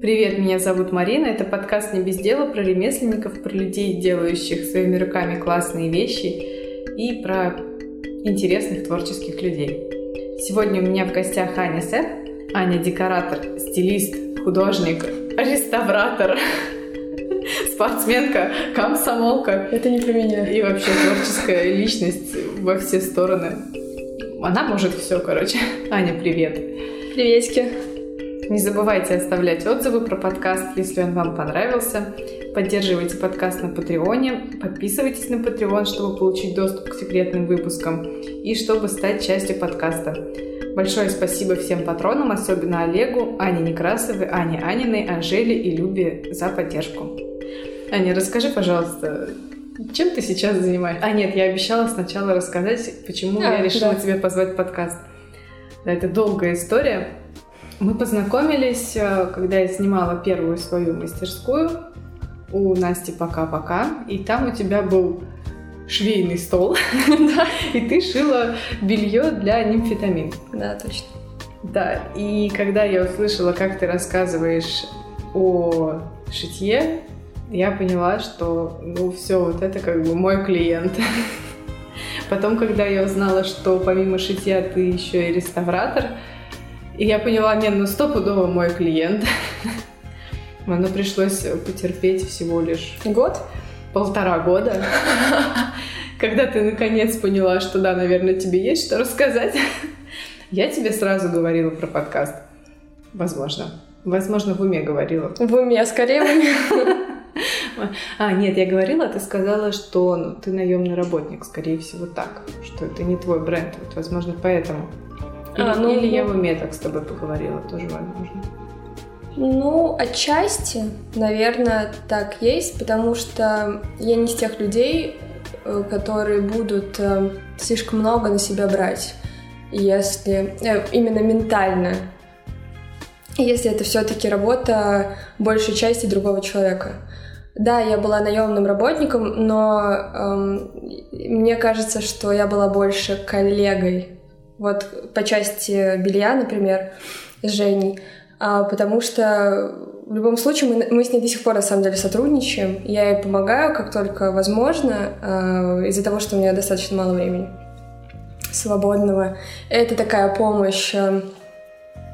Привет, меня зовут Марина. Это подкаст «Не без дела» про ремесленников, про людей, делающих своими руками классные вещи и про интересных творческих людей. Сегодня у меня в гостях Аня Сет. Аня – декоратор, стилист, художник, реставратор, спортсменка, комсомолка. Это не про меня. И вообще творческая личность во все стороны. Она может все, короче. Аня, привет. Приветики. Не забывайте оставлять отзывы про подкаст, если он вам понравился. Поддерживайте подкаст на Патреоне, подписывайтесь на Patreon, чтобы получить доступ к секретным выпускам и чтобы стать частью подкаста. Большое спасибо всем патронам, особенно Олегу, Ане Некрасовой, Ане Аниной, Анжеле и Любе за поддержку. Аня, расскажи, пожалуйста, чем ты сейчас занимаешься? А нет, я обещала сначала рассказать, почему а, я решила да. тебя позвать в подкаст. Это долгая история. Мы познакомились, э, когда я снимала первую свою мастерскую у Насти «Пока-пока», и там у тебя был швейный стол, да, и ты шила белье для нимфетамин. Да, точно. Да, и когда я услышала, как ты рассказываешь о шитье, я поняла, что, ну, все, вот это как бы мой клиент. Потом, когда я узнала, что помимо шитья ты еще и реставратор, и я поняла, нет, ну стопудово мой клиент. Но пришлось потерпеть всего лишь... Год? Полтора года. Когда ты наконец поняла, что да, наверное, тебе есть что рассказать, я тебе сразу говорила про подкаст. Возможно. Возможно, в уме говорила. В уме, скорее в уме. А, нет, я говорила, ты сказала, что ну, ты наемный работник, скорее всего, так, что это не твой бренд. Вот, возможно, поэтому. Или, а, ну, или я в уме так с тобой поговорила, тоже возможно. Ну, отчасти, наверное, так есть, потому что я не из тех людей, э, которые будут э, слишком много на себя брать, если э, именно ментально, если это все-таки работа большей части другого человека. Да, я была наемным работником, но эм, мне кажется, что я была больше коллегой вот по части белья, например, с Женей, а, потому что в любом случае мы, мы с ней до сих пор на самом деле сотрудничаем. Я ей помогаю, как только возможно, а, из-за того, что у меня достаточно мало времени свободного. Это такая помощь, а,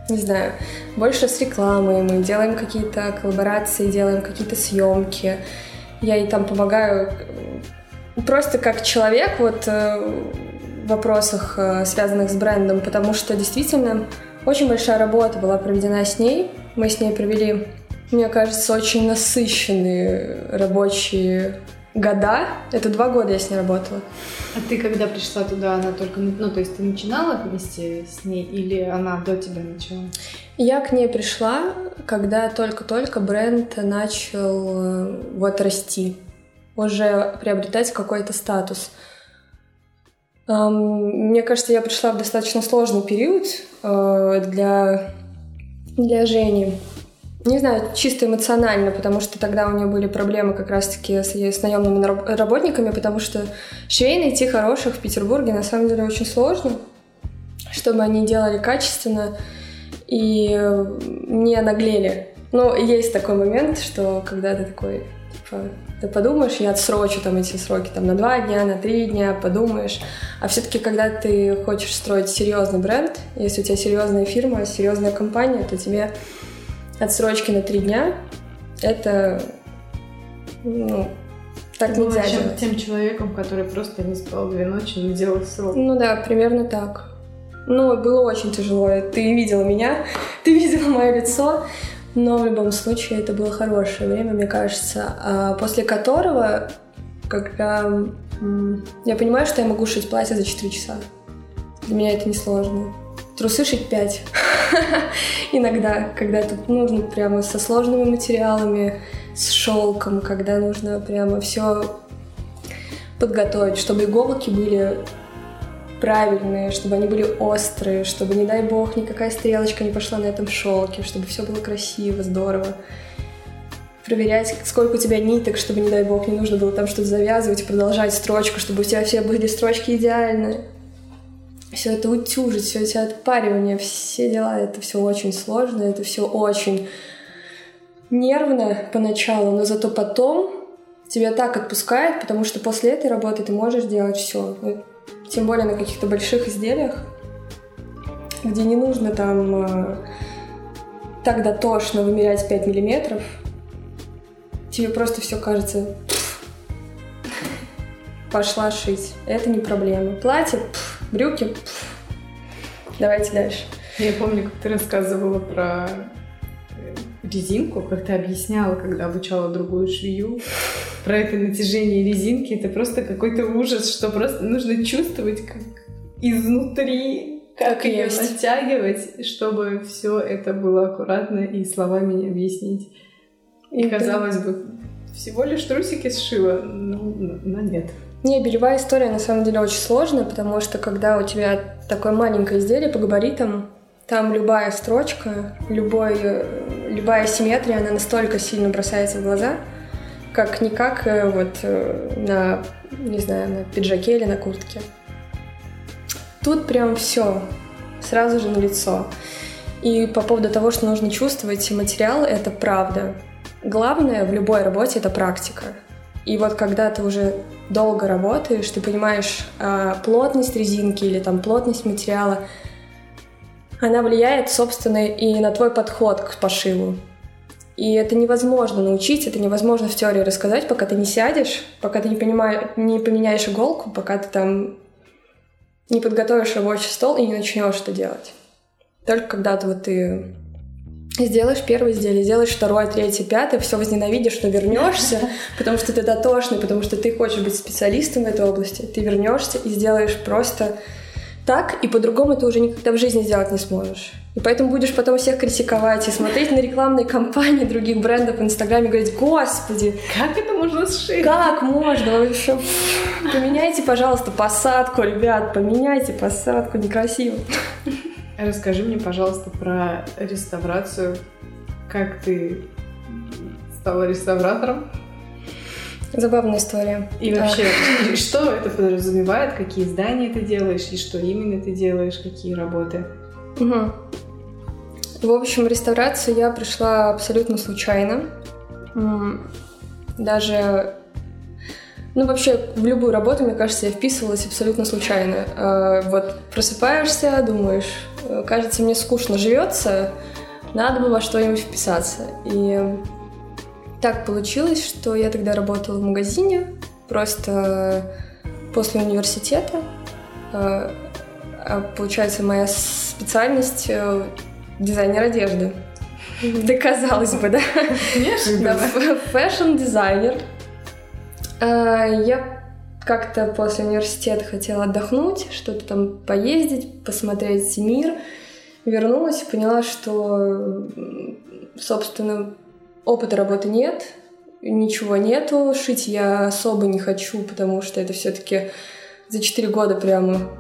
не знаю, больше с рекламой. Мы делаем какие-то коллаборации, делаем какие-то съемки. Я ей там помогаю просто как человек, вот э, вопросах, э, связанных с брендом, потому что действительно очень большая работа была проведена с ней. Мы с ней провели, мне кажется, очень насыщенные рабочие года. Это два года я с ней работала. А ты когда пришла туда, она только, ну, то есть ты начинала вместе с ней или она до тебя начала? Я к ней пришла, когда только-только бренд начал э, вот расти, уже приобретать какой-то статус. Мне кажется, я пришла в достаточно сложный период э, для, для Жени. Не знаю, чисто эмоционально, потому что тогда у нее были проблемы как раз-таки с, с наемными работниками, потому что швей найти хороших в Петербурге на самом деле очень сложно, чтобы они делали качественно и не наглели. Но есть такой момент, что когда ты такой, типа, ты подумаешь, я отсрочу там эти сроки там, на два дня, на три дня, подумаешь. А все-таки, когда ты хочешь строить серьезный бренд, если у тебя серьезная фирма, серьезная компания, то тебе отсрочки на три дня это ну, так Ты нельзя чем, тем человеком, который просто не спал две ночи, но делал срок. Ну да, примерно так. Ну, было очень тяжело. Ты видела меня, ты видела мое лицо. Но в любом случае это было хорошее время, мне кажется, а после которого, когда я понимаю, что я могу шить платье за 4 часа. Для меня это несложно. Трусы шить 5. Иногда, когда тут нужно прямо со сложными материалами, с шелком, когда нужно прямо все подготовить, чтобы иголки были правильные, чтобы они были острые, чтобы, не дай бог, никакая стрелочка не пошла на этом шелке, чтобы все было красиво, здорово. Проверять, сколько у тебя ниток, чтобы, не дай бог, не нужно было там что-то завязывать продолжать строчку, чтобы у тебя все были строчки идеальные. Все это утюжить, все эти отпаривания, все дела, это все очень сложно, это все очень нервно поначалу, но зато потом тебя так отпускает, потому что после этой работы ты можешь делать все. Тем более на каких-то больших изделиях, где не нужно там э, так дотошно вымерять 5 миллиметров. Тебе просто все кажется пошла шить. Это не проблема. Платье, пф, брюки, пф. давайте дальше. Я помню, как ты рассказывала про э, резинку, как ты объясняла, когда обучала другую швею, про это натяжение резинки. Это просто какой-то ужас, что просто нужно чувствовать, как изнутри, как, как ее есть. натягивать, чтобы все это было аккуратно и словами не объяснить. И, казалось бы, всего лишь трусики сшила, но, но нет. Не, белевая история на самом деле очень сложная, потому что когда у тебя такое маленькое изделие по габаритам, там любая строчка, любой, любая симметрия, она настолько сильно бросается в глаза, как никак э, вот э, на, не знаю, на пиджаке или на куртке. Тут прям все сразу же на лицо. И по поводу того, что нужно чувствовать материал, это правда. Главное в любой работе — это практика. И вот когда ты уже долго работаешь, ты понимаешь э, плотность резинки или там плотность материала, она влияет, собственно, и на твой подход к пошиву. И это невозможно научить, это невозможно в теории рассказать, пока ты не сядешь, пока ты не, понимаешь, не поменяешь иголку, пока ты там не подготовишь рабочий стол и не начнешь это делать. Только когда ты вот ты Сделаешь первое изделие, сделаешь второе, третье, пятое, все возненавидишь, но вернешься, потому что ты дотошный, потому что ты хочешь быть специалистом в этой области. Ты вернешься и сделаешь просто так, и по-другому ты уже никогда в жизни сделать не сможешь. И поэтому будешь потом всех критиковать и смотреть на рекламные кампании других брендов в Инстаграме и говорить, господи, как это можно сшить? Как можно вообще? Поменяйте, пожалуйста, посадку, ребят, поменяйте посадку, некрасиво. Расскажи мне, пожалуйста, про реставрацию. Как ты стала реставратором? Забавная история. И вообще, а... что это подразумевает, какие здания ты делаешь, и что именно ты делаешь, какие работы? Угу. В общем, реставрацию я пришла абсолютно случайно. Даже ну, вообще, в любую работу, мне кажется, я вписывалась абсолютно случайно. А, вот просыпаешься, думаешь, «Э, кажется, мне скучно живется, надо бы во что-нибудь вписаться. И так получилось, что я тогда работала в магазине, просто после университета. А, а получается, моя специальность э, дизайнер одежды. Да казалось бы, да? Неожиданно. Fashion-дизайнер. А, я как-то после университета хотела отдохнуть, что-то там поездить, посмотреть мир. Вернулась и поняла, что, собственно, опыта работы нет, ничего нету, шить я особо не хочу, потому что это все-таки за 4 года прямо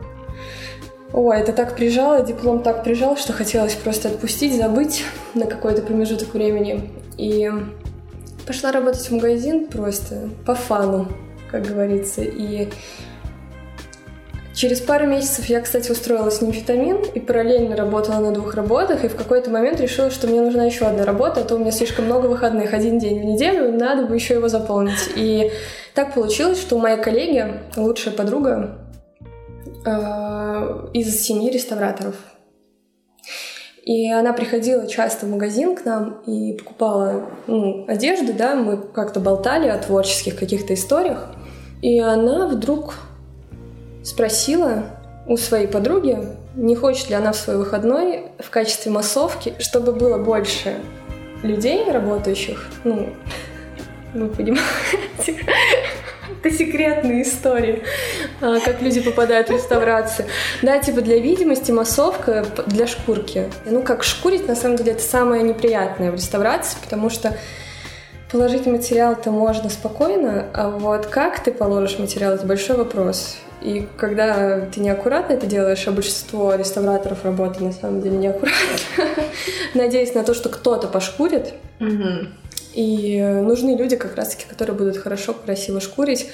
Ой, это так прижало, диплом так прижал, что хотелось просто отпустить, забыть на какой-то промежуток времени. И Пошла работать в магазин просто по фану, как говорится. И через пару месяцев я, кстати, устроилась в нефитамин и параллельно работала на двух работах. И в какой-то момент решила, что мне нужна еще одна работа, а то у меня слишком много выходных, один день в неделю, надо бы еще его заполнить. И так получилось, что у моей коллеги, лучшая подруга, э, из семьи реставраторов. И она приходила часто в магазин к нам и покупала ну, одежду, да, мы как-то болтали о творческих каких-то историях. И она вдруг спросила у своей подруги, не хочет ли она в свой выходной в качестве массовки, чтобы было больше людей, работающих, ну, вы понимаете, это секретные истории, а, как люди попадают в реставрацию. Да, типа для видимости массовка для шкурки. Ну, как шкурить, на самом деле, это самое неприятное в реставрации, потому что положить материал-то можно спокойно, а вот как ты положишь материал, это большой вопрос. И когда ты неаккуратно это делаешь, а большинство реставраторов работают на самом деле неаккуратно, надеясь на то, что кто-то пошкурит, и нужны люди как раз-таки, которые будут хорошо, красиво шкурить.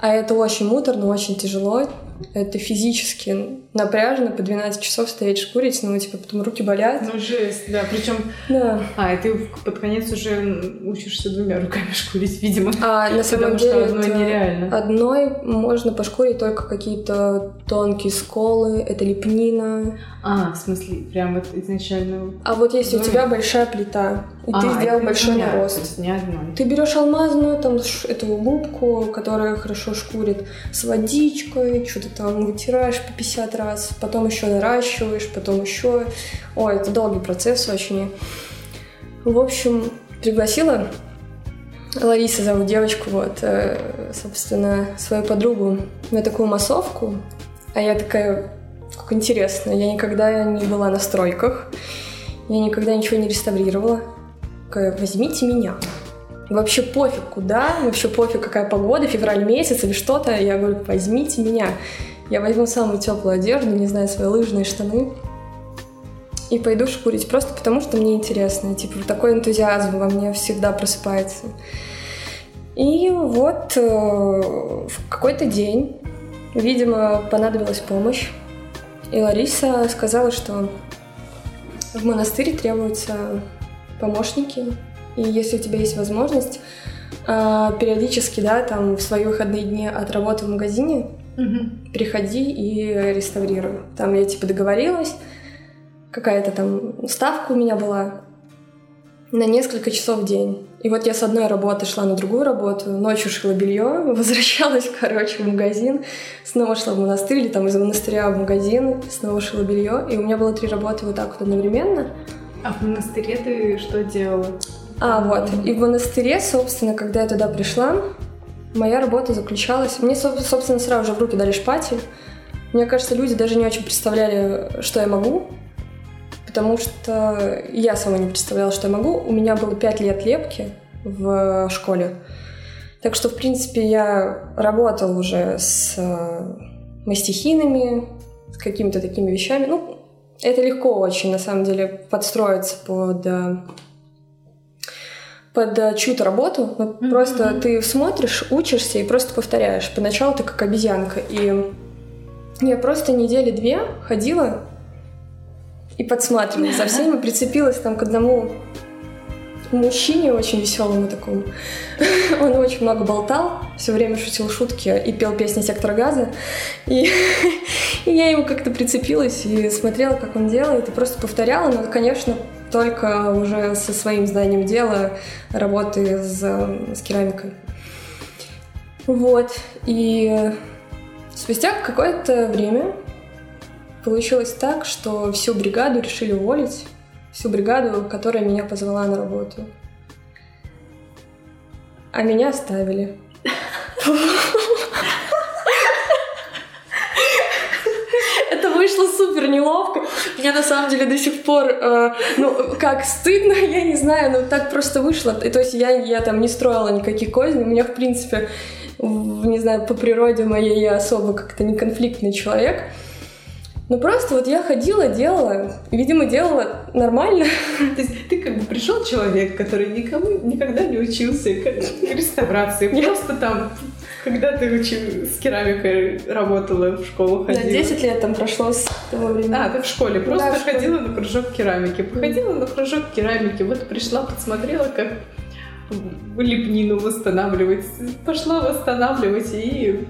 А это очень муторно, очень тяжело. Это физически напряжно, по 12 часов стоять шкурить, ну, типа, потом руки болят. Ну, жесть, да. Причем. Да. А, и ты под конец уже учишься двумя руками шкурить, видимо. А на самом Потому деле что одной нереально. Одной можно пошкурить только какие-то тонкие сколы, это липнина. А, в смысле, прям вот изначально. А вот если у Двумя? тебя большая плита, и а, ты сделал большой нарост, не одной. Ты берешь алмазную там эту губку, которая хорошо шкурит, с водичкой, что-то там вытираешь по 50 раз, потом еще наращиваешь, потом еще. Ой, это долгий процесс очень. В общем, пригласила Лариса зовут девочку, вот, э, собственно, свою подругу на такую массовку. А я такая, как интересно, я никогда не была на стройках, я никогда ничего не реставрировала. Такая, возьмите меня. Вообще пофиг куда, вообще пофиг какая погода, февраль месяц или что-то. Я говорю, возьмите меня. Я возьму самую теплую одежду, не знаю, свои лыжные штаны. И пойду шкурить, просто потому что мне интересно. Типа, такой энтузиазм во мне всегда просыпается. И вот э, в какой-то день, видимо, понадобилась помощь. И Лариса сказала, что в монастыре требуются помощники. И если у тебя есть возможность, а, периодически, да, там в свои выходные дни от работы в магазине Мгм. приходи и реставрируй. Там я типа договорилась, какая-то там ставка у меня была на несколько часов в день. И вот я с одной работы шла на другую работу, ночью шила белье, возвращалась, короче, в магазин, снова шла в монастырь, или там из монастыря в магазин, снова шила белье. И у меня было три работы вот так вот одновременно. А в монастыре ты что делала? А, вот. И в монастыре, собственно, когда я туда пришла, моя работа заключалась... Мне, соб- собственно, сразу же в руки дали шпатель. Мне кажется, люди даже не очень представляли, что я могу, потому что я сама не представляла, что я могу. У меня было пять лет лепки в школе. Так что, в принципе, я работала уже с э, мастихинами, с какими-то такими вещами. Ну, это легко очень, на самом деле, подстроиться под э, под э, чью-то работу. Вот Мгм. Просто ты смотришь, учишься и просто повторяешь. Поначалу ты как обезьянка. И я просто недели две ходила и подсматривала за всеми, прицепилась там к одному мужчине очень веселому такому. Он очень много болтал, все время шутил шутки и пел песни сектора газа. И, и я ему как-то прицепилась и смотрела, как он делает, и просто повторяла, но, конечно, только уже со своим знанием дела, работы с, с керамикой. Вот. И спустя какое-то время получилось так, что всю бригаду решили уволить. Всю бригаду, которая меня позвала на работу. А меня оставили. Это вышло супер неловко. Мне на самом деле до сих пор, э, ну, как стыдно, я не знаю, но так просто вышло. И, то есть я, я там не строила никаких козней. У меня, в принципе, не знаю, по природе моей я особо как-то не конфликтный человек. Ну просто вот я ходила, делала, и, видимо, делала нормально. То есть ты как бы пришел человек, который никому никогда не учился к реставрации. Просто там, когда ты учи- с керамикой работала, в школу Да, ходила. 10 лет там прошло с того времени. А, ты в школе. Просто Да, в школе. ходила на кружок керамики. Походила на кружок керамики. Вот пришла, подсмотрела, как лепнину восстанавливать. Пошла восстанавливать и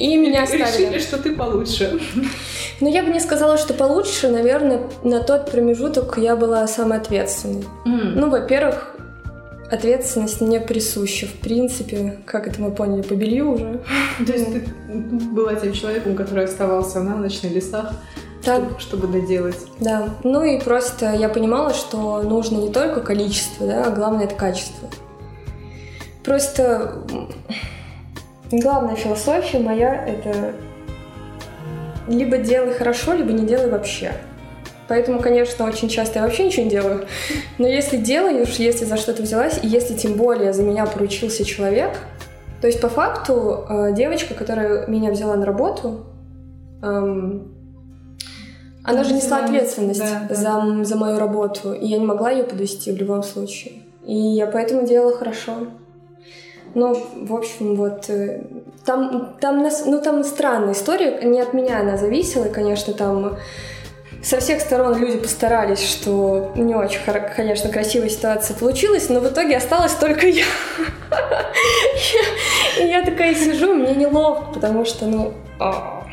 И меня оставили. решили, что ты получше. Но я бы не сказала, что получше. Наверное, на тот промежуток я была самой ответственной. Ну, во-первых, ответственность мне присуща, в принципе, как это мы поняли по белью уже. То есть ты была тем человеком, который оставался на ночь на лесах, Так, чтобы, чтобы доделать. да. Ну и просто я понимала, что нужно не только количество, да, а главное это качество. Просто главная философия моя это либо делай хорошо, либо не делай вообще. Поэтому, конечно, очень часто я вообще ничего не делаю. Но если делаешь, если за что-то взялась, и если тем более за меня поручился человек, то есть по факту э, девочка, которая меня взяла на работу, эм, она же несла ответственность Да, да. За, за мою работу, и я не могла ее подвести в любом случае. И я поэтому делала хорошо. Ну, в общем, вот э, там, там, ну, там странная история, не от меня она зависела, конечно, там со всех сторон люди постарались, что не очень, конечно, красивая ситуация получилась, но в итоге осталась только я. И я такая сижу, мне неловко, потому что, ну, а,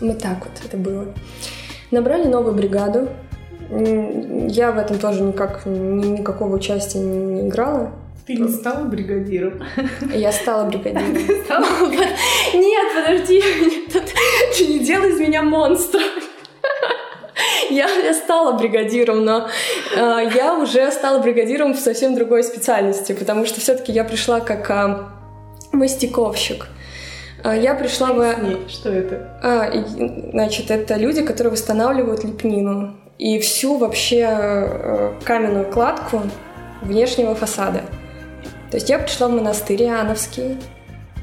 вот так вот это было. Набрали новую бригаду. Я в этом тоже никак, никакого участия не играла. Ты не стала бригадиром? Я стала бригадиром. Нет, подожди, ты не делай из меня монстра. Я, я стала бригадиром, но э, я уже стала бригадиром в совсем другой специальности, потому что все-таки я пришла как э, мастиковщик. Я пришла бы... Что это? Э, значит, это люди, которые восстанавливают лепнину и всю вообще э, каменную кладку внешнего фасада. То есть я пришла в монастырь Иоанновский,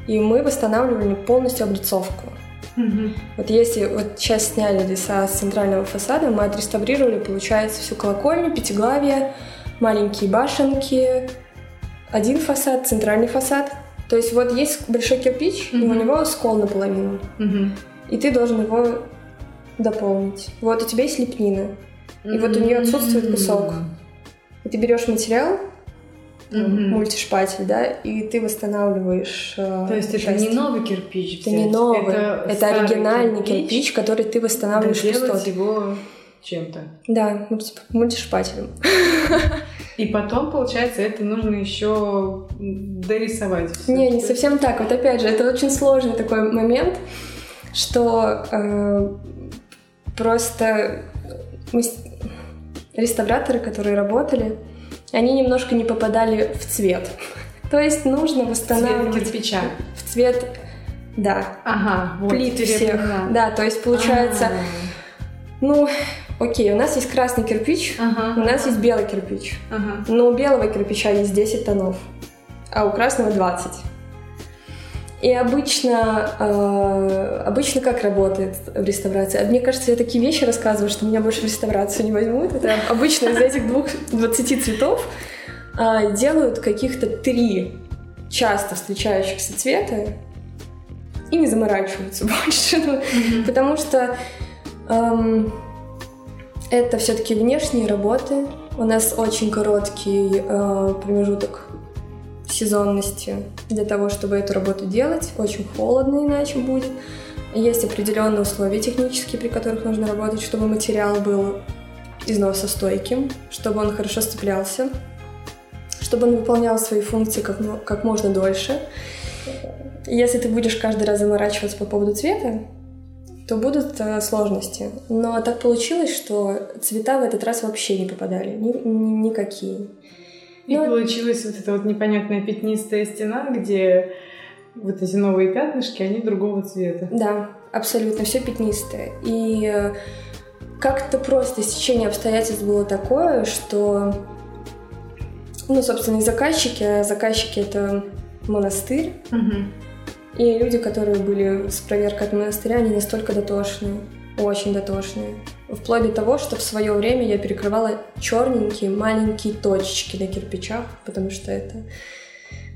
и мы восстанавливали полностью облицовку. Угу. Вот если вот сейчас сняли леса с центрального фасада, мы отреставрировали, получается, всю колокольню, пятиглавие, маленькие башенки, один фасад, центральный фасад. То есть вот есть большой кирпич, угу. и у него скол наполовину. Угу. И ты должен его дополнить. Вот у тебя есть лепнина, и вот у нее отсутствует кусок. И ты берешь материал, угу. мультишпатель, да, и ты восстанавливаешь. Э, То есть часть. это не новый кирпич? Это взять. не новый, это, это оригинальный кирпич, кирпич, который ты восстанавливаешь доделать его чем-то. Да, мультишпателем. И потом, получается, это нужно еще дорисовать. Всё. Не, не совсем так. Вот опять же, это очень сложный такой момент, что э, просто мы реставраторы, которые работали, они немножко не попадали в цвет. То есть нужно восстанавливать... Цвет кирпича. В цвет, да. Ага, вот. Плит всех. Да, то есть получается... А-а-а. Ну, окей, у нас есть красный кирпич, ага. у нас есть белый кирпич. Ага. Но у белого кирпича есть 10 тонов, а у красного 20. И обычно, э, обычно как работает в реставрации? Мне кажется, я такие вещи рассказываю, что меня больше в реставрацию не возьмут. Это обычно из этих двух 20 цветов э, делают каких-то три часто встречающихся цвета и не заморачиваются больше. Mm-hmm. Потому что эм, это все-таки внешние работы. У нас очень короткий э, промежуток сезонности для того, чтобы эту работу делать. Очень холодно иначе будет. Есть определенные условия технические, при которых нужно работать, чтобы материал был износостойким, чтобы он хорошо сцеплялся, чтобы он выполнял свои функции как, как можно дольше. Если ты будешь каждый раз заморачиваться по поводу цвета, то будут э, сложности. Но так получилось, что цвета в этот раз вообще не попадали, ни, ни, никакие. И ну, получилась вот эта вот непонятная пятнистая стена, где вот эти новые пятнышки, они другого цвета. Да, абсолютно, все пятнистое. И э, как-то просто стечение обстоятельств было такое, что, ну, собственно, и заказчики, а заказчики это монастырь, угу. и люди, которые были с проверкой от монастыря, они настолько дотошные, очень дотошные. Вплоть до того, что в свое время я перекрывала черненькие маленькие точечки на кирпичах, потому что это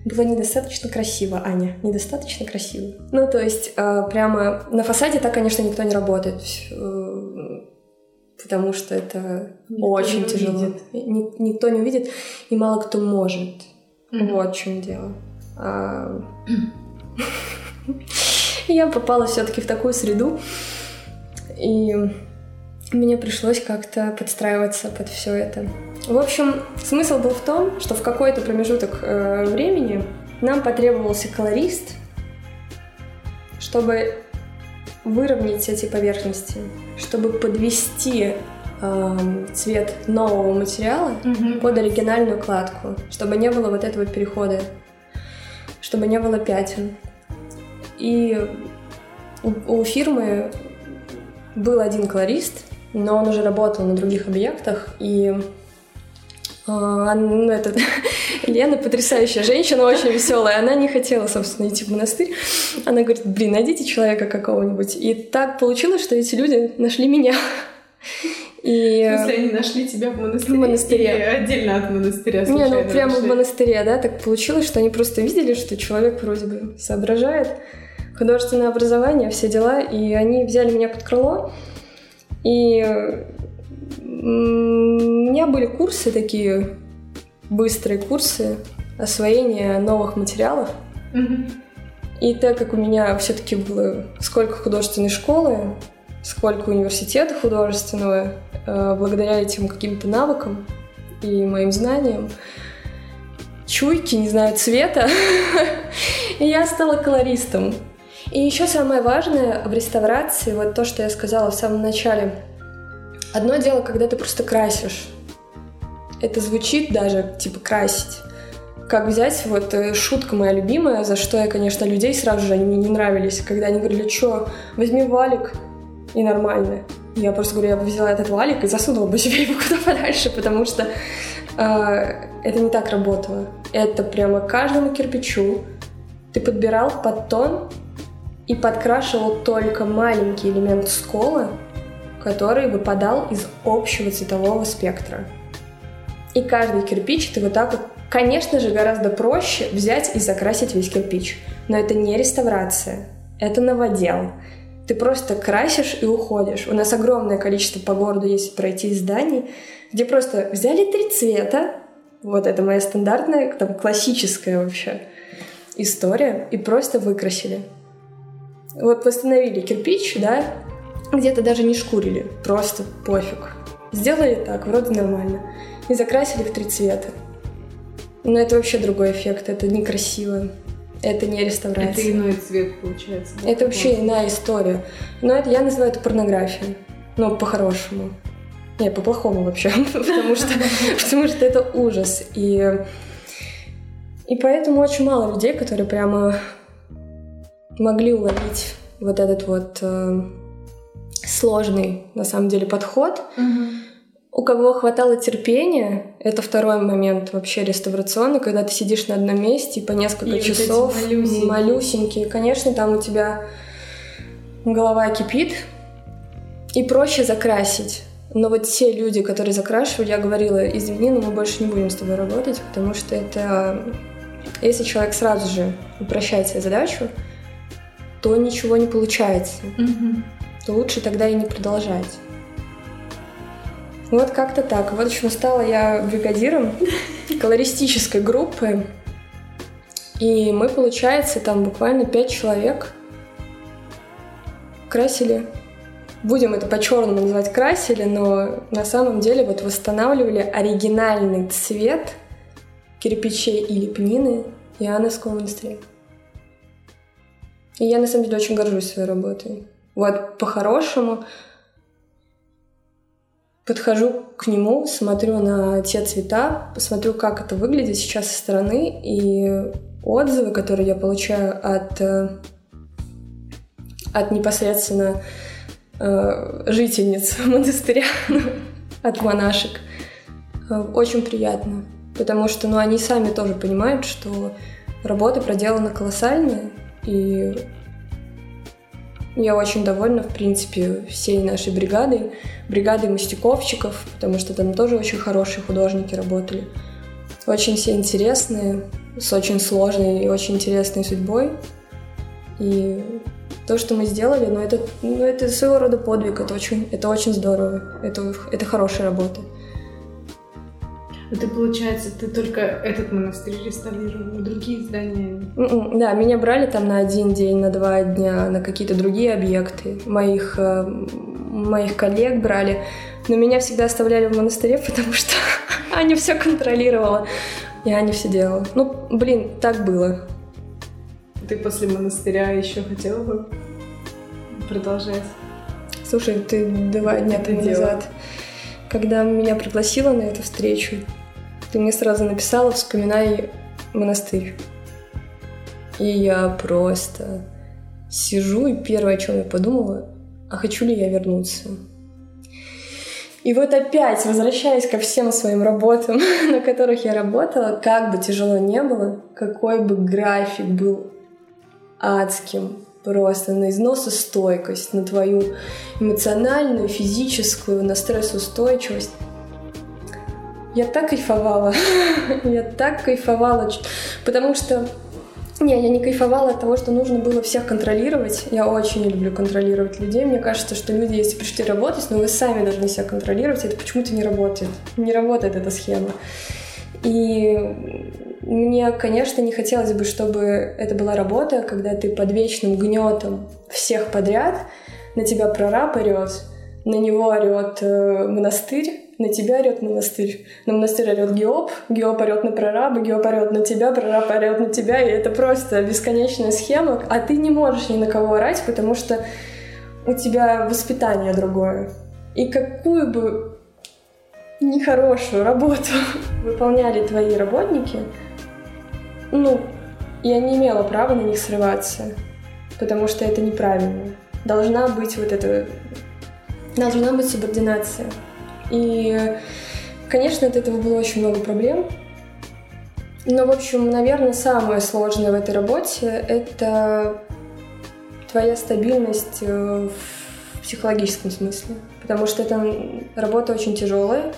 было недостаточно красиво, Аня, недостаточно красиво. Ну, то есть, э, прямо на фасаде так, конечно, никто не работает, э, потому что это никто очень тяжело. Ни, никто не увидит, и мало кто может. Mm-hmm. Вот в чем дело. А... я попала все-таки в такую среду, и мне пришлось как-то подстраиваться под все это. В общем, смысл был в том, что в какой-то промежуток э, времени нам потребовался колорист, чтобы выровнять эти поверхности, чтобы подвести э, цвет нового материала угу. под оригинальную кладку, чтобы не было вот этого перехода, чтобы не было пятен. И у, у фирмы был один колорист, но он уже работал на других объектах, и а, ну, это, Лена потрясающая женщина, очень веселая. Она не хотела, собственно, идти в монастырь. Она говорит, блин, найдите человека какого-нибудь. И так получилось, что эти люди нашли меня. И... В смысле, они нашли тебя в монастыре? В монастыре. Или отдельно от монастыря Не, ну прямо нашли? в монастыре, да, так получилось, что они просто видели, что человек вроде бы соображает, художественное образование, все дела, и они взяли меня под крыло, и у меня были курсы такие, быстрые курсы освоения новых материалов. И так как у меня все-таки было сколько художественной школы, сколько университета художественного, э, благодаря этим каким-то навыкам и моим знаниям, чуйки, не знаю, цвета, и я стала колористом. И еще самое важное в реставрации, вот то, что я сказала в самом начале. Одно дело, когда ты просто красишь. Это звучит даже, типа, красить. Как взять, вот э, шутка моя любимая, за что я, конечно, людей сразу же, они мне не нравились, когда они говорили, что, возьми валик, и нормально. Я просто говорю, я бы взяла этот валик и засунула бы себе его куда подальше, потому что э, это не так работало. Это прямо каждому кирпичу ты подбирал под тон и подкрашивал только маленький элемент скола, который выпадал из общего цветового спектра. И каждый кирпич ты вот так вот Конечно же, гораздо проще взять и закрасить весь кирпич. Но это не реставрация, это новодел. Ты просто красишь и уходишь. У нас огромное количество по городу есть пройти зданий, где просто взяли три цвета, вот это моя стандартная, там, классическая вообще история, и просто выкрасили. Вот восстановили кирпич, да, где-то даже не шкурили, просто пофиг. Сделали так, вроде нормально. И закрасили в три цвета. Но это вообще другой эффект, это некрасиво. Это не реставрация. Это иной цвет, получается. Да? Это вообще иная история. Но это я называю это порнографией. Ну, по-хорошему. Не, по-плохому вообще. потому, что, потому что это ужас. И, и поэтому очень мало людей, которые прямо могли уловить вот этот вот э, сложный, на самом деле, подход. Угу. У кого хватало терпения, это второй момент вообще реставрационный, когда ты сидишь на одном месте и по несколько и часов вот малюсенькие. малюсенькие. Конечно, там у тебя голова кипит, и проще закрасить. Но вот те люди, которые закрашивали, я говорила, извини, но мы больше не будем с тобой работать, потому что это... Если человек сразу же упрощает себе задачу, то ничего не получается. Угу. То лучше тогда и не продолжать. Вот как-то так. Вот еще стала я бригадиром колористической группы. И мы, получается, там буквально пять человек красили. Будем это по-черному называть красили, но на самом деле вот восстанавливали оригинальный цвет кирпичей и лепнины Иоанновского монастыря. И я на самом деле очень горжусь своей работой. Вот по-хорошему подхожу к нему, смотрю на те цвета, посмотрю, как это выглядит сейчас со стороны, и отзывы, которые я получаю от, э, от непосредственно э, жительниц монастыря, от монашек, э, очень приятно, потому что ну, они сами тоже понимают, что работа проделана колоссальная, и я очень довольна, в принципе, всей нашей бригадой, бригадой мастиковщиков, потому что там тоже очень хорошие художники работали. Очень все интересные, с очень сложной и очень интересной судьбой. И то, что мы сделали, ну, это, ну, это своего рода подвиг, это очень, это очень здорово, это, это хорошая работа. А ты, получается, ты только этот монастырь реставрировал, другие здания? Mm-mm, да, меня брали там на один день, на два дня, на какие-то другие объекты. Моих, э, моих коллег брали. Но меня всегда оставляли в монастыре, потому что Аня все контролировала. И Аня все делала. Ну, блин, так было. Ты после монастыря еще хотела бы продолжать? Слушай, ты два дня тому назад, когда меня пригласила на эту встречу, ты мне сразу написала «Вспоминай монастырь». И я просто сижу, и первое, о чем я подумала, а хочу ли я вернуться? И вот опять, возвращаясь ко всем своим работам, на которых я работала, как бы тяжело не было, какой бы график был адским, просто на износостойкость, на твою эмоциональную, физическую, на стрессоустойчивость. Я так кайфовала. я так кайфовала, потому что не, я не кайфовала от того, что нужно было всех контролировать. Я очень не люблю контролировать людей. Мне кажется, что люди, если пришли работать, но вы сами должны себя контролировать, это почему-то не работает. Не работает эта схема. И мне, конечно, не хотелось бы, чтобы это была работа, когда ты под вечным гнетом всех подряд, на тебя прораб орет, на него орет э, монастырь, на тебя орет монастырь. На монастырь орет Геоп, Геоп орет на прораба, Геоп орет на тебя, прораб орет на тебя, и это просто бесконечная схема, а ты не можешь ни на кого орать, потому что у тебя воспитание другое. И какую бы нехорошую работу выполняли твои работники, ну, я не имела права на них срываться, потому что это неправильно. Должна быть вот эта... Должна быть субординация. И, конечно, от этого было очень много проблем. Но, в общем, наверное, самое сложное в этой работе — это твоя стабильность э, в психологическом смысле. Потому что это работа очень тяжелая,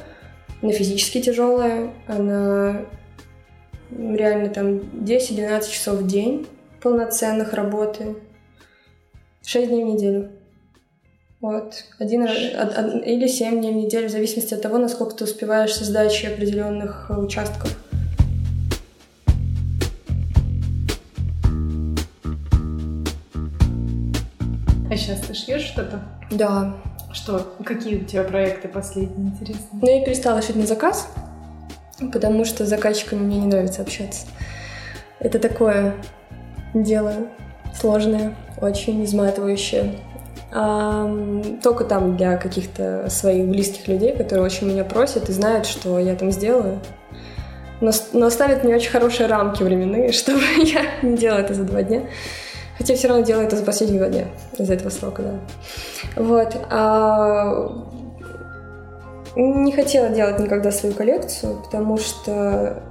она физически тяжелая, она реально там 10-12 часов в день полноценных работы, 6 дней в неделю. Вот. Один, од, или семь дней в неделю, в зависимости от того, насколько ты успеваешь со сдачей определенных э, участков. А сейчас ты шьешь что-то? Да. Что? Какие у тебя проекты последние интересные? Ну, я перестала шить на заказ, потому что с заказчиками мне не нравится общаться. Это такое дело сложное, очень изматывающее только там для каких-то своих близких людей, которые очень меня просят и знают, что я там сделаю. Но, но ставят мне очень хорошие рамки временные, чтобы я не делала это за два дня. Хотя все равно делаю это за последние два дня, из этого срока, да. Вот. А... Не хотела делать никогда свою коллекцию, потому что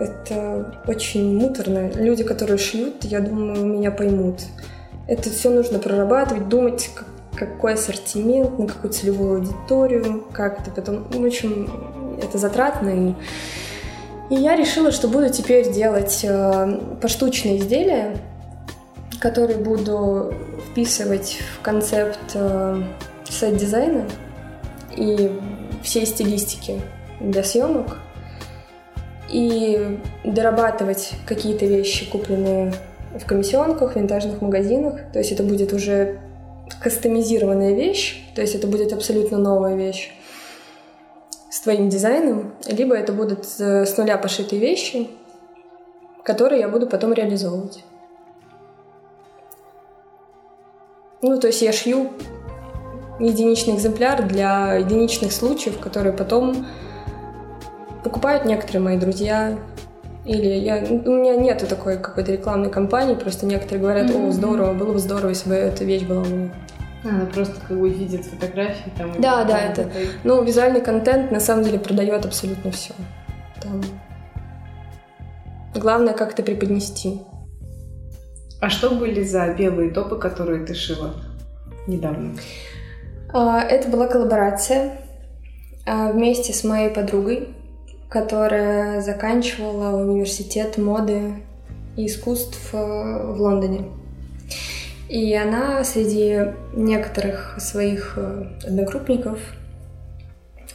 это очень муторно. Люди, которые шьют, я думаю, меня поймут. Это все нужно прорабатывать, думать, какой ассортимент, на какую целевую аудиторию, как это потом... В общем, это затратно. И, и я решила, что буду теперь делать э, поштучные изделия, которые буду вписывать в концепт э, сайт-дизайна и всей стилистики для съемок и дорабатывать какие-то вещи, купленные в комиссионках, в винтажных магазинах. То есть это будет уже кастомизированная вещь, то есть это будет абсолютно новая вещь с твоим дизайном, либо это будут э, с нуля пошитые вещи, которые я буду потом реализовывать. Ну, то есть я шью единичный экземпляр для единичных случаев, которые потом покупают некоторые мои друзья, или я, у меня нету такой какой-то рекламной кампании, просто некоторые говорят, о, здорово, было бы здорово, если бы эта вещь была у меня. А, просто как бы видит фотографии там. Да, да, это. Это... Ну, визуальный контент на самом деле продает абсолютно все. Там... Главное, как это преподнести. А что были за белые топы, которые ты шила недавно? А, это была коллаборация а, вместе с моей подругой которая заканчивала университет моды и искусств э, в Лондоне. И она среди некоторых своих э, одногруппников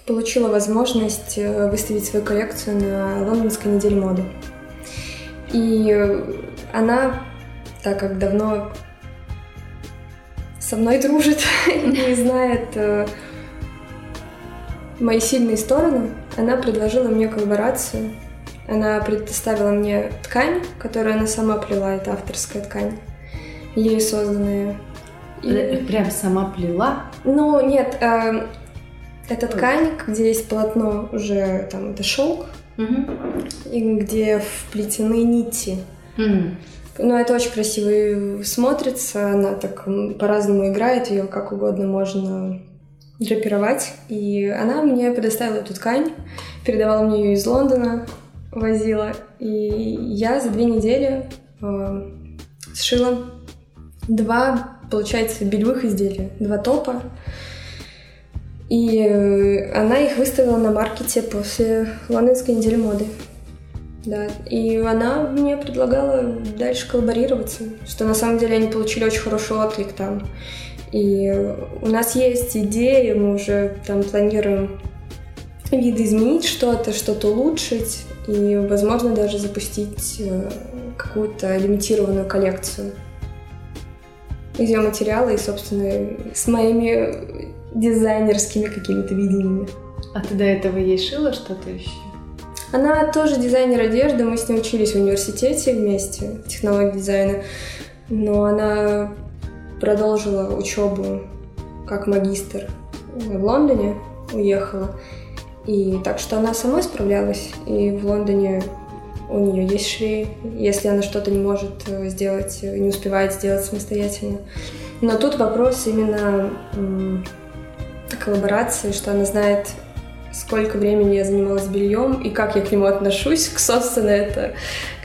получила возможность э, выставить свою коллекцию на лондонской неделе моды. И она, так как давно со мной дружит и знает мои сильные стороны, она предложила мне коллаборацию. Она предоставила мне ткань, которую она сама плела, это авторская ткань, ею созданная. И... Прям сама плела? Ну, нет, э, это ткань, где есть полотно уже, там, это шелк, угу. и где вплетены нити. Угу. Ну, это очень красиво смотрится, она так по-разному играет, ее как угодно можно драпировать. И она мне предоставила эту ткань, передавала мне ее из Лондона, возила. И я за две недели э, сшила два, получается, бельевых изделия, два топа. И э, она их выставила на маркете после лондонской недели моды. Да, и она мне предлагала дальше коллаборироваться, что на самом деле они получили очень хороший отклик там. И у нас есть идеи, мы уже там планируем видоизменить что-то, что-то улучшить и, возможно, даже запустить э, какую-то лимитированную коллекцию из ее материала и, собственно, с моими дизайнерскими какими-то видениями. А ты до этого ей шила что-то еще? Она тоже дизайнер одежды, мы с ней учились в университете вместе, технологии дизайна, но она продолжила учебу как магистр в Лондоне, уехала. И так что она сама справлялась, и в Лондоне у нее есть швей, если она что-то не может э, сделать, э, не успевает сделать самостоятельно. Но тут вопрос именно коллаборации, что она знает, сколько времени я занималась бельем и как я к нему отношусь, к собственно это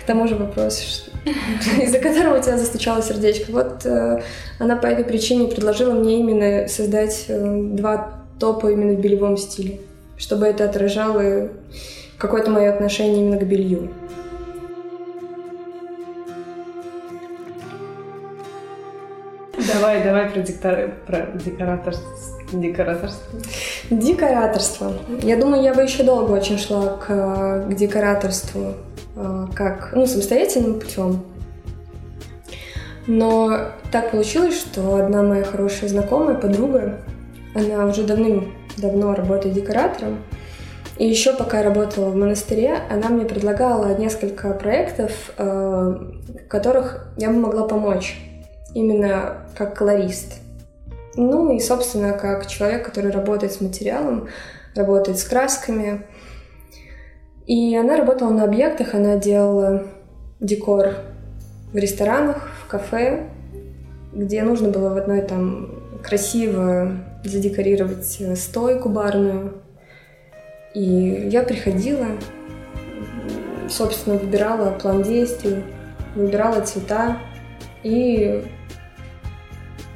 к тому же вопросу, из-за которого у тебя застучало сердечко. Вот э, она по этой причине предложила мне именно создать э, два топа именно в бельевом стиле, чтобы это отражало какое-то мое отношение именно к белью. Давай, давай про, диктор... про декораторство. Декораторство. Декораторство. Я думаю, я бы еще долго очень шла к, к декораторству э, как ну, самостоятельным путем. Но так получилось, что одна моя хорошая знакомая, подруга, она уже давным-давно работает декоратором. И еще пока я работала в монастыре, она мне предлагала несколько проектов, э, в которых я бы могла помочь именно как колорист. Ну и, собственно, как человек, который работает с материалом, работает с красками. И она работала на объектах, она делала декор в ресторанах, в кафе, где нужно было в одной там красиво задекорировать стойку барную. И я приходила, собственно, выбирала план действий, выбирала цвета и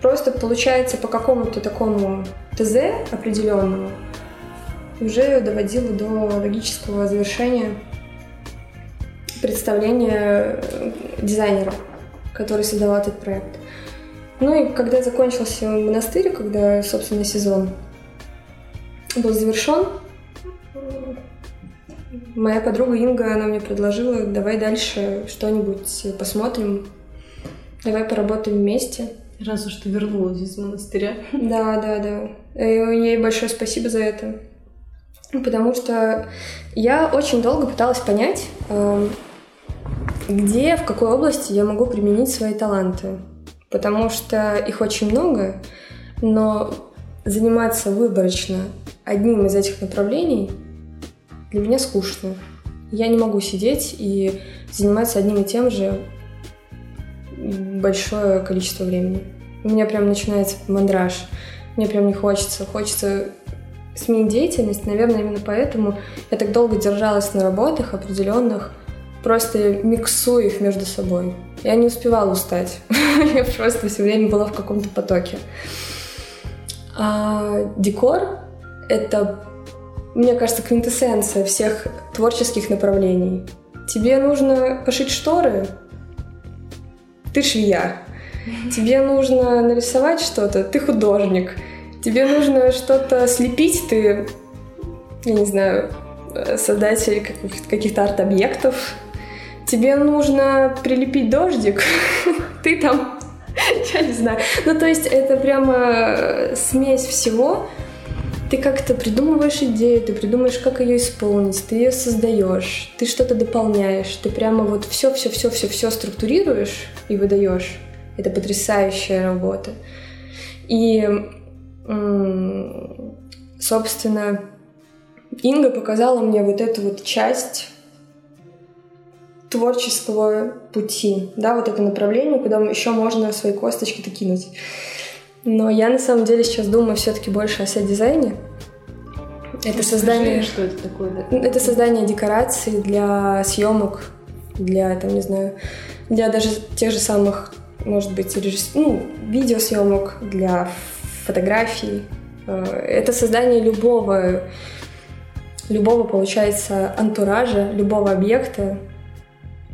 Просто получается по какому-то такому ТЗ определенному уже доводила до логического завершения представления э, дизайнера, который создавал этот проект. Ну и когда закончился монастырь, когда, собственно, сезон был завершен, моя подруга Инга, она мне предложила, давай дальше что-нибудь посмотрим, давай поработаем вместе. Раз уж ты вернулась из монастыря. Да, да, да. И ей большое спасибо за это. Потому что я очень долго пыталась понять, эм, где, в какой области я могу применить свои таланты. Потому что их очень много, но заниматься выборочно одним из этих направлений для меня скучно. Я не могу сидеть и заниматься одним и тем же большое количество времени. У меня прям начинается мандраж. Мне прям не хочется. Хочется сменить деятельность. Наверное, именно поэтому я так долго держалась на работах определенных, просто миксую их между собой. Я не успевала устать. я просто все время была в каком-то потоке. А декор — это, мне кажется, квинтэссенция всех творческих направлений. Тебе нужно пошить шторы, ты швея. Тебе нужно нарисовать что-то, ты художник. Тебе нужно что-то слепить, ты, я не знаю, создатель каких-то арт-объектов. Тебе нужно прилепить дождик, ты там, я не знаю. Ну, то есть это прямо смесь всего. Ты как-то придумываешь идею, ты придумаешь, как ее исполнить, ты ее создаешь, ты что-то дополняешь, ты прямо вот все-все-все-все-все структурируешь и выдаешь. Это потрясающая работа. И, собственно, Инга показала мне вот эту вот часть творческого пути, да, вот это направление, куда еще можно свои косточки-то кинуть. Но я на самом деле сейчас думаю все-таки больше о сет-дизайне. Это создание... Что это такое? Да? Это создание декораций для съемок, для, там, не знаю, для даже тех же самых может быть, режисс... ну, видеосъемок, для фотографий. Э, это создание любого, любого, получается, антуража, любого объекта,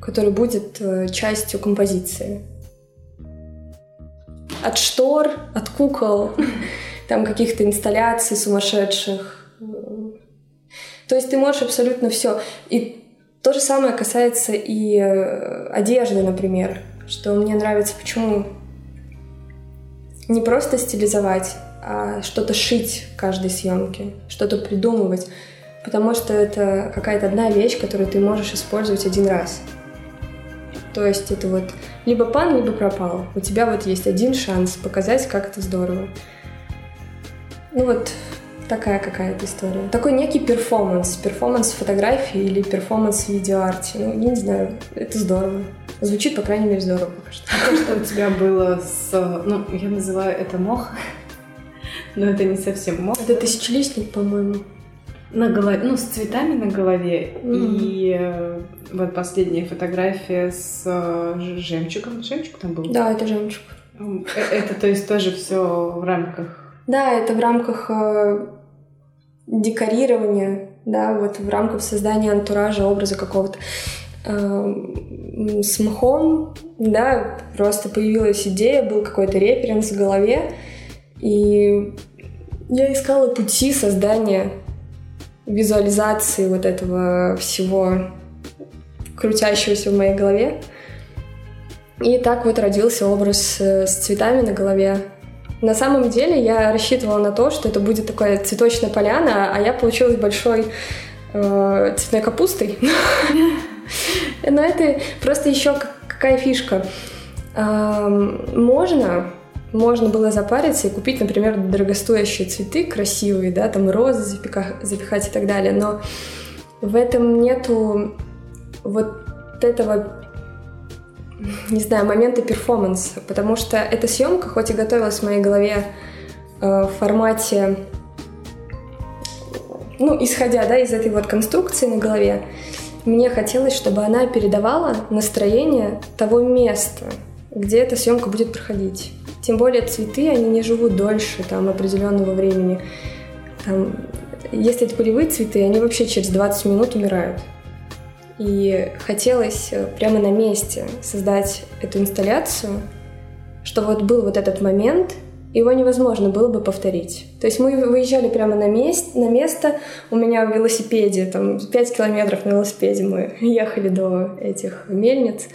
который будет э, частью композиции. От штор, от кукол, там каких-то инсталляций сумасшедших. То есть ты можешь абсолютно все. И то же самое касается и э, одежды, например, что мне нравится, почему не просто стилизовать, а что-то шить каждой съемке, что-то придумывать, потому что это какая-то одна вещь, которую ты можешь использовать один раз. То есть это вот либо пан, либо пропал. У тебя вот есть один шанс показать, как это здорово. Ну вот такая какая-то история. Такой некий перформанс. Перформанс фотографии или перформанс видеоарте. Ну, я не знаю, это здорово. Звучит, по крайней мере, здорово пока что. То, что у тебя было с... Ну, я называю это мох, но это не совсем мох. Это тысячелистник, по-моему. На голове, ну, с цветами на голове. Mm-hmm. И э, вот последняя фотография с э, жемчугом. Жемчуг там был? Да, это жемчуг. Э, это, то есть, тоже все в рамках да, это в рамках э, декорирования, да, вот в рамках создания антуража, образа какого-то. Э, с мхом, да, просто появилась идея, был какой-то референс в голове, и я искала пути создания визуализации вот этого всего крутящегося в моей голове. И так вот родился образ э, с цветами на голове, на самом деле я рассчитывала на то, что это будет такая цветочная поляна, а я получилась большой э, цветной капустой. Но это просто еще какая фишка. Можно можно было запариться и купить, например, дорогостоящие цветы, красивые, да, там розы запихать и так далее, но в этом нету вот этого не знаю, моменты перформанса, потому что эта съемка, хоть и готовилась в моей голове э, в формате, ну, исходя, да, из этой вот конструкции на голове, мне хотелось, чтобы она передавала настроение того места, где эта съемка будет проходить. Тем более цветы, они не живут дольше там определенного времени. Там, если это полевые цветы, они вообще через 20 минут умирают. И хотелось э, прямо на месте создать эту инсталляцию, что вот был вот этот момент, его невозможно было бы повторить. То есть мы выезжали прямо на, мест, на место, у меня в велосипеде, там 5 километров на велосипеде мы ехали до этих мельниц.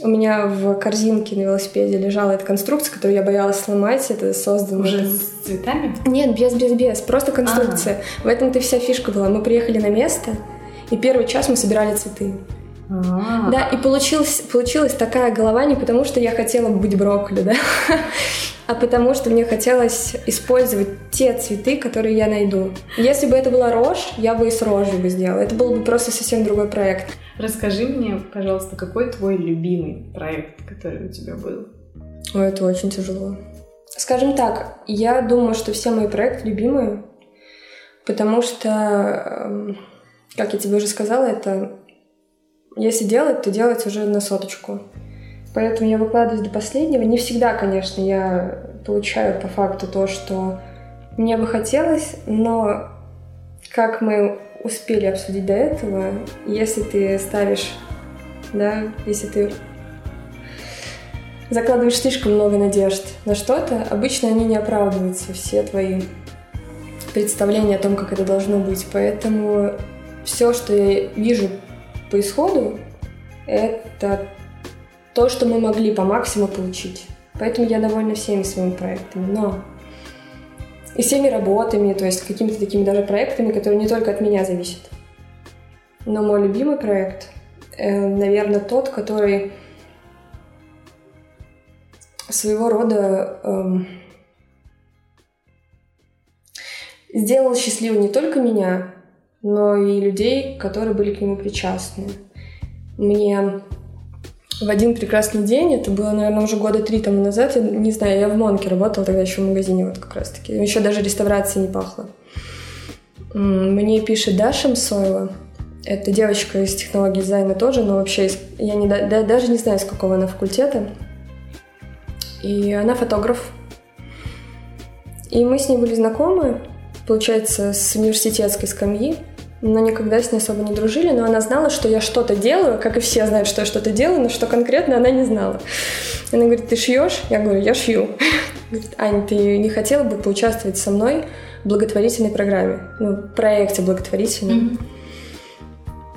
У меня в корзинке на велосипеде лежала эта конструкция, которую я боялась сломать. Это создано... Уже с цветами? Нет, без, без, без. Просто конструкция. А-а-а. В этом-то вся фишка была. Мы приехали на место, и первый час мы собирали цветы. А-а-а. Да, и получилась, получилась такая голова не потому, что я хотела быть брокколи, да, а потому что мне хотелось использовать те цветы, которые я найду. Если бы это была рожь, я бы и с рожью бы сделала. Это был бы просто совсем другой проект. Расскажи мне, пожалуйста, какой твой любимый проект, который у тебя был? Ой, это очень тяжело. Скажем так, я думаю, что все мои проекты любимые, потому что эм, как я тебе уже сказала, это если делать, то делать уже на соточку. Поэтому я выкладываюсь до последнего. Не всегда, конечно, я получаю по факту то, что мне бы хотелось, но как мы успели обсудить до этого, если ты ставишь, да, если ты закладываешь слишком много надежд на что-то, обычно они не оправдываются, все твои представления о том, как это должно быть. Поэтому все, что я вижу по исходу, это то, что мы могли по максимуму получить. Поэтому я довольна всеми своими проектами. Но и всеми работами, то есть какими-то такими даже проектами, которые не только от меня зависят. Но мой любимый проект, э, наверное, тот, который своего рода эм, сделал счастливым не только меня, но и людей, которые были к нему причастны. Мне в один прекрасный день, это было, наверное, уже года три тому назад, я не знаю, я в Монке работала тогда еще в магазине вот как раз-таки, еще даже реставрации не пахло. Мне пишет Даша Мсоева, это девочка из технологии дизайна тоже, но вообще из, я не, да, даже не знаю, с какого она факультета. И она фотограф. И мы с ней были знакомы, получается, с университетской скамьи, но никогда с ней особо не дружили, но она знала, что я что-то делаю, как и все знают, что я что-то делаю, но что конкретно она не знала. Она говорит, ты шьешь? Я говорю, я шью. Говорит, Ань, ты не хотела бы поучаствовать со мной в благотворительной программе, ну, в проекте благотворительном?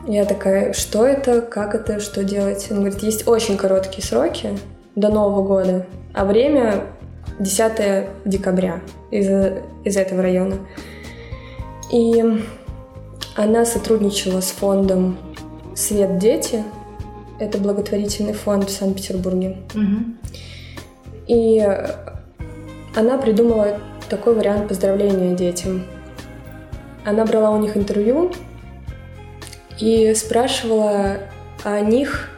Mm-hmm. Я такая, что это, как это, что делать? Он говорит, есть очень короткие сроки до Нового года, а время 10 декабря из, из этого района. И она сотрудничала с фондом «Свет дети». Это благотворительный фонд в Санкт-Петербурге. Угу. И она придумала такой вариант поздравления детям. Она брала у них интервью и спрашивала о них,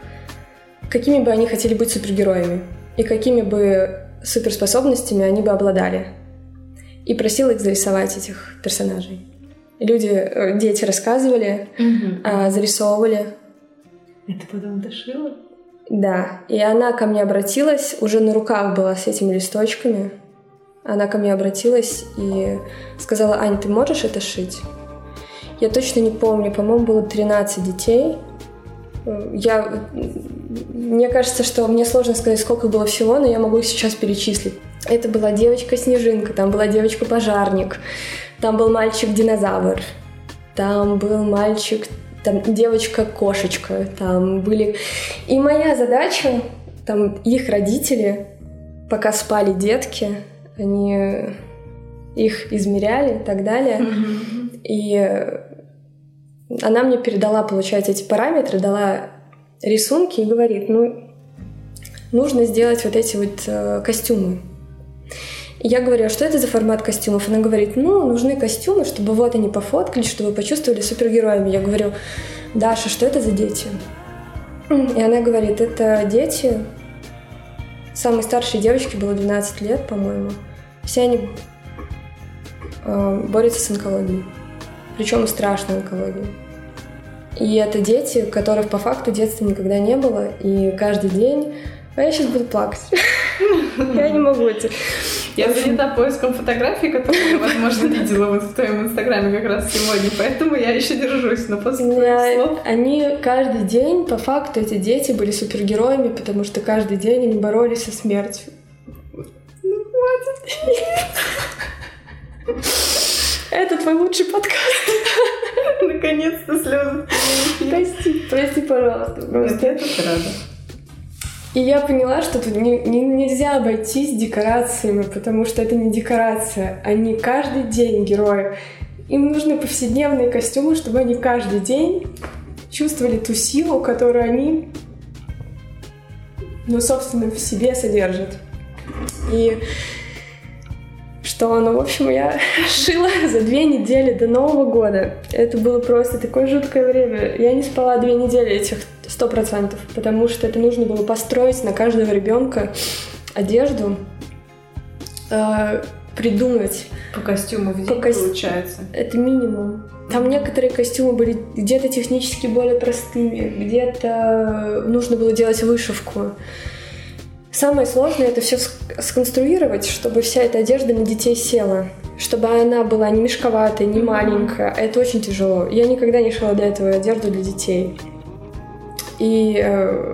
какими бы они хотели быть супергероями и какими бы суперспособностями они бы обладали. И просила их зарисовать этих персонажей. Люди, э, дети рассказывали, угу. а, зарисовывали. Это потом дошила? Да. И она ко мне обратилась, уже на руках была с этими листочками. Она ко мне обратилась и сказала, Ань, ты можешь это шить? Я точно не помню, по-моему, было 13 детей. Я... Мне кажется, что мне сложно сказать, сколько было всего, но я могу сейчас перечислить. Это была девочка-снежинка, там была девочка-пожарник, там был мальчик-динозавр, там был мальчик, там девочка-кошечка, там были... И моя задача, там их родители, пока спали детки, они их измеряли и так далее. Mm-hmm. И она мне передала, получается, эти параметры, дала рисунки и говорит, ну, нужно сделать вот эти вот э, костюмы я говорю, а что это за формат костюмов? Она говорит, ну, нужны костюмы, чтобы вот они пофоткали, чтобы почувствовали супергероями. Я говорю, Даша, что это за дети? И она говорит, это дети, самой старшей девочке было 12 лет, по-моему. Все они э, борются с онкологией. Причем страшной онкологией. И это дети, которых по факту детства никогда не было. И каждый день... А я сейчас буду плакать. Я не могу это. Я занята поиском фотографий, которые возможно, видела вот в твоем инстаграме как раз сегодня, поэтому я еще держусь, но после слов... Они каждый день, по факту, эти дети были супергероями, потому что каждый день они боролись со смертью. Ну, хватит. Это твой лучший подкаст. Наконец-то слезы. Прости, прости, пожалуйста. Просто. Я тут рада. И я поняла, что тут не, не, нельзя обойтись декорациями, потому что это не декорация. Они каждый день герои. Им нужны повседневные костюмы, чтобы они каждый день чувствовали ту силу, которую они, ну, собственно, в себе содержат. И что, ну, в общем, я шила за две недели до Нового года. Это было просто такое жуткое время. Я не спала две недели этих сто процентов, потому что это нужно было построить на каждого ребенка одежду, э, придумать. По костюму в день, по ко... получается? Это минимум. Там некоторые костюмы были где-то технически более простыми, где-то нужно было делать вышивку. Самое сложное это все сконструировать, чтобы вся эта одежда на детей села, чтобы она была не мешковатая, не маленькая. Это очень тяжело. Я никогда не шила до этого одежду для детей. И э,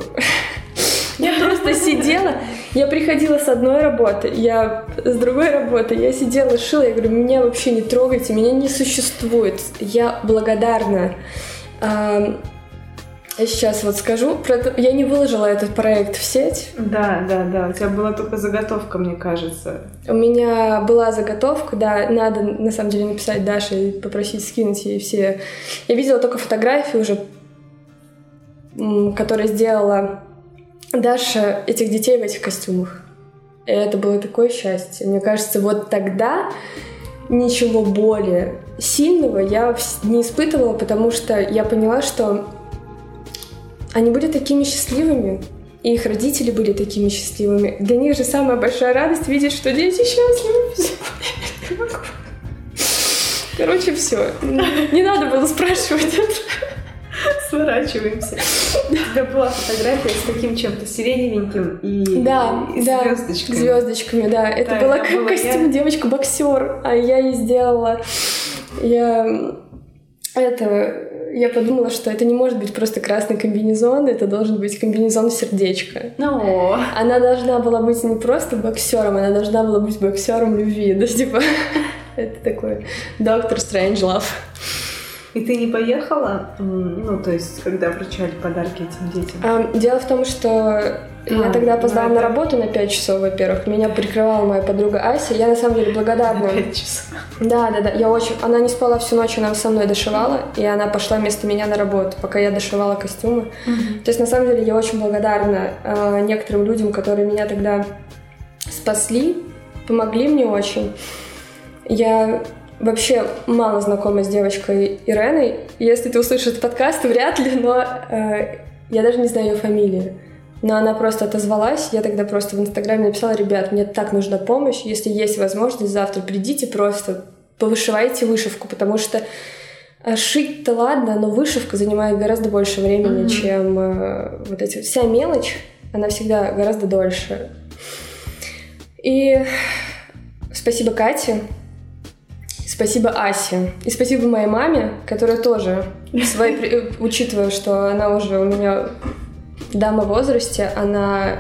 я просто сидела, я приходила с одной работы, я с другой работы, я сидела, шила, я говорю, меня вообще не трогайте, меня не существует. Я благодарна. Я сейчас вот скажу, я не выложила этот проект в сеть. Да, да, да, у тебя была только заготовка, мне кажется. У меня была заготовка, да, надо на самом деле написать Даше и попросить скинуть ей все. Я видела только фотографии уже которая сделала Даша этих детей в этих костюмах. И это было такое счастье. Мне кажется, вот тогда ничего более сильного я не испытывала, потому что я поняла, что они были такими счастливыми, и их родители были такими счастливыми. Для них же самая большая радость видеть, что дети счастливы. Короче, все. Не надо было спрашивать. Сворачиваемся. У тебя была фотография с таким чем-то сиреневеньким и, да, и да, звездочками. звездочками, да. Это Да, была это была костюм я. девочка-боксер, а я ей сделала. Я это я подумала, что это не может быть просто красный комбинезон, это должен быть комбинезон сердечко. Ну, Она должна была быть не просто боксером, она должна была быть боксером любви. Да, типа, это такой доктор Стрэндж Лав. И ты не поехала? Ну, то есть, когда вручали подарки этим детям? А, дело в том, что я А, тогда опоздала ну на это- работу на 5 часов, во-первых. Меня прикрывала моя подруга Ася. Я на самом деле благодарна. Пять часов. Да, да, да. Я очень. Она не спала всю ночь, она со мной дошивала, и она пошла вместо меня на работу, пока я дошивала костюмы. То есть, на самом деле, я очень благодарна э, некоторым людям, которые меня тогда спасли, помогли мне очень. Я вообще мало знакома с девочкой Иреной. Если ты услышишь этот подкаст, вряд ли, но э, я даже не знаю ее фамилии. Но она просто отозвалась. Я тогда просто в Инстаграме написала, ребят, мне так нужна помощь. Если есть возможность, завтра придите просто, повышивайте вышивку, потому что э, шить-то ладно, но вышивка занимает гораздо больше времени, Мгм. чем э, вот эти... Вся мелочь, она всегда гораздо дольше. И спасибо Кате, спасибо Асе, и спасибо моей маме, которая тоже, при- э, учитывая, что она уже у меня дама в возрасте, она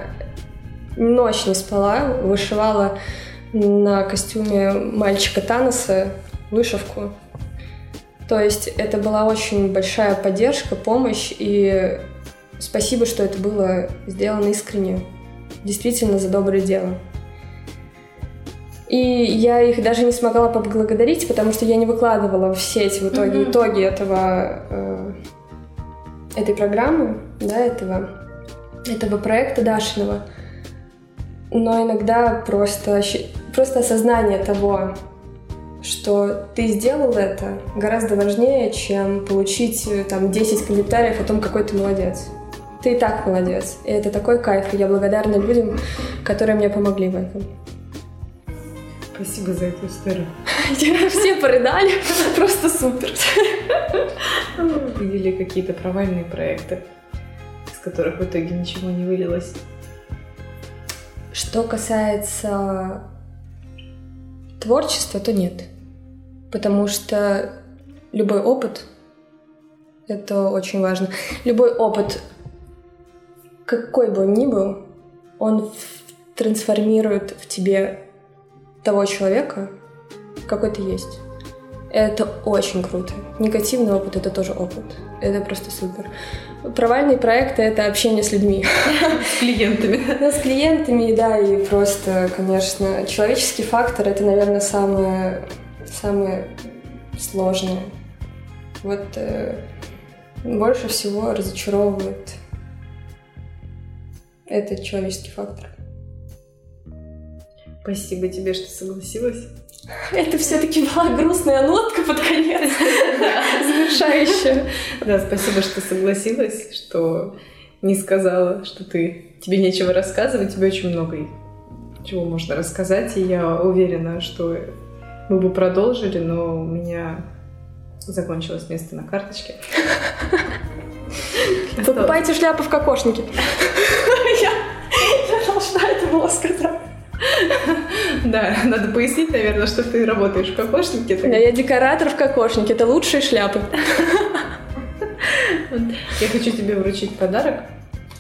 ночь не спала, вышивала на костюме мальчика Таноса вышивку. То есть это была очень большая поддержка, помощь, и спасибо, что это было сделано искренне, действительно за доброе дело. И я их даже не смогла поблагодарить, потому что я не выкладывала в сеть в итоге Мгм. итоги этого, э, этой программы, да, этого, этого проекта Дашиного. Но иногда просто, просто осознание того, что ты сделал это, гораздо важнее, чем получить э, там 10 комментариев о том, какой ты молодец. Ты и так молодец. И это такой кайф. И я благодарна людям, которые мне помогли в этом. Спасибо за эту историю. Все порыдали. Просто супер. Видели какие-то провальные проекты, из которых в итоге ничего не вылилось. Что касается творчества, то нет. Потому что любой опыт — это очень важно. Любой опыт, какой бы он ни был, он трансформирует в тебе того человека, какой ты есть. Это очень круто. Негативный опыт — это тоже опыт. Это просто супер. Провальные проекты — это общение с людьми. С клиентами. С клиентами, да, и просто, конечно, человеческий фактор это, наверное, самое, самое сложное. Вот э, больше всего разочаровывает этот человеческий фактор. Спасибо тебе, что согласилась. Это все-таки была грустная нотка под конец, завершающая. Да, спасибо, что согласилась, что не сказала, что ты тебе нечего рассказывать, тебе очень много чего можно рассказать, и я уверена, что мы бы продолжили, но у меня закончилось место на карточке. Покупайте шляпу в кокошнике. Я я должна это было сказать. Да, надо пояснить, наверное, что ты работаешь в кокошнике. Да, я декоратор в кокошнике. Это лучшие шляпы. Я хочу тебе вручить подарок.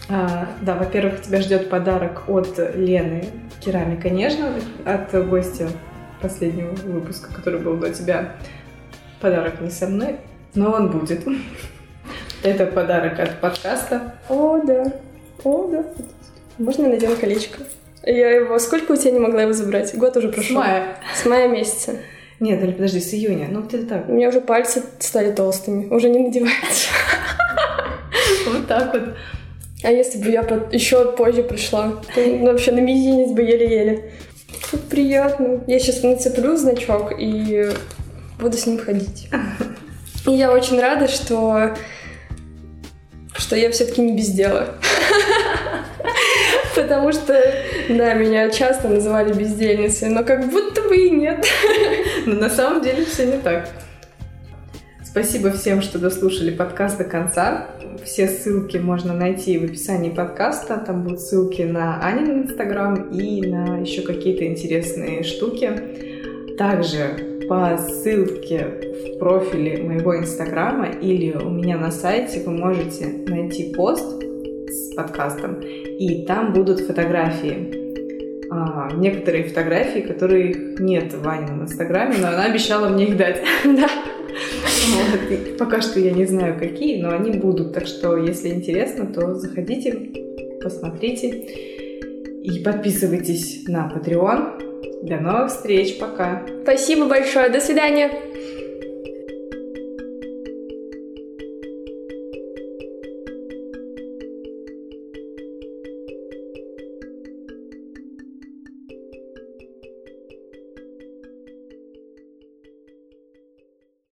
А, да, во-первых, тебя ждет подарок от Лены Керамика Нежно, от гостя последнего выпуска, который был до тебя. Подарок не со мной, но он будет. Это подарок от подкаста. О, да. О, да. Можно я надену колечко? Я его... Сколько у тебя не могла его забрать? Год уже С прошел. мая. С мая месяца. Нет, или подожди, с июня. Ну, где-то так. У меня уже пальцы стали толстыми. Уже не надевается. Вот так вот. А если бы я еще позже пришла? то вообще на мизинец бы еле-еле. Как приятно. Я сейчас нацеплю значок и буду с ним ходить. И я очень рада, что что я все-таки не без дела. Потому что, да, меня часто называли бездельницей, но как будто бы и нет. Но на самом деле все не так. Спасибо всем, что дослушали подкаст до конца. Все ссылки можно найти в описании подкаста. Там будут ссылки на Анин инстаграм и на еще какие-то интересные штуки. Также по ссылке в профиле моего инстаграма или у меня на сайте вы можете найти пост с подкастом, и там будут фотографии. А, некоторые фотографии, которых нет в Ванином инстаграме, но она обещала мне их дать. Да. Вот. пока что я не знаю, какие, но они будут. Так что, если интересно, то заходите, посмотрите и подписывайтесь на Patreon. До новых встреч, пока. Спасибо большое, до свидания.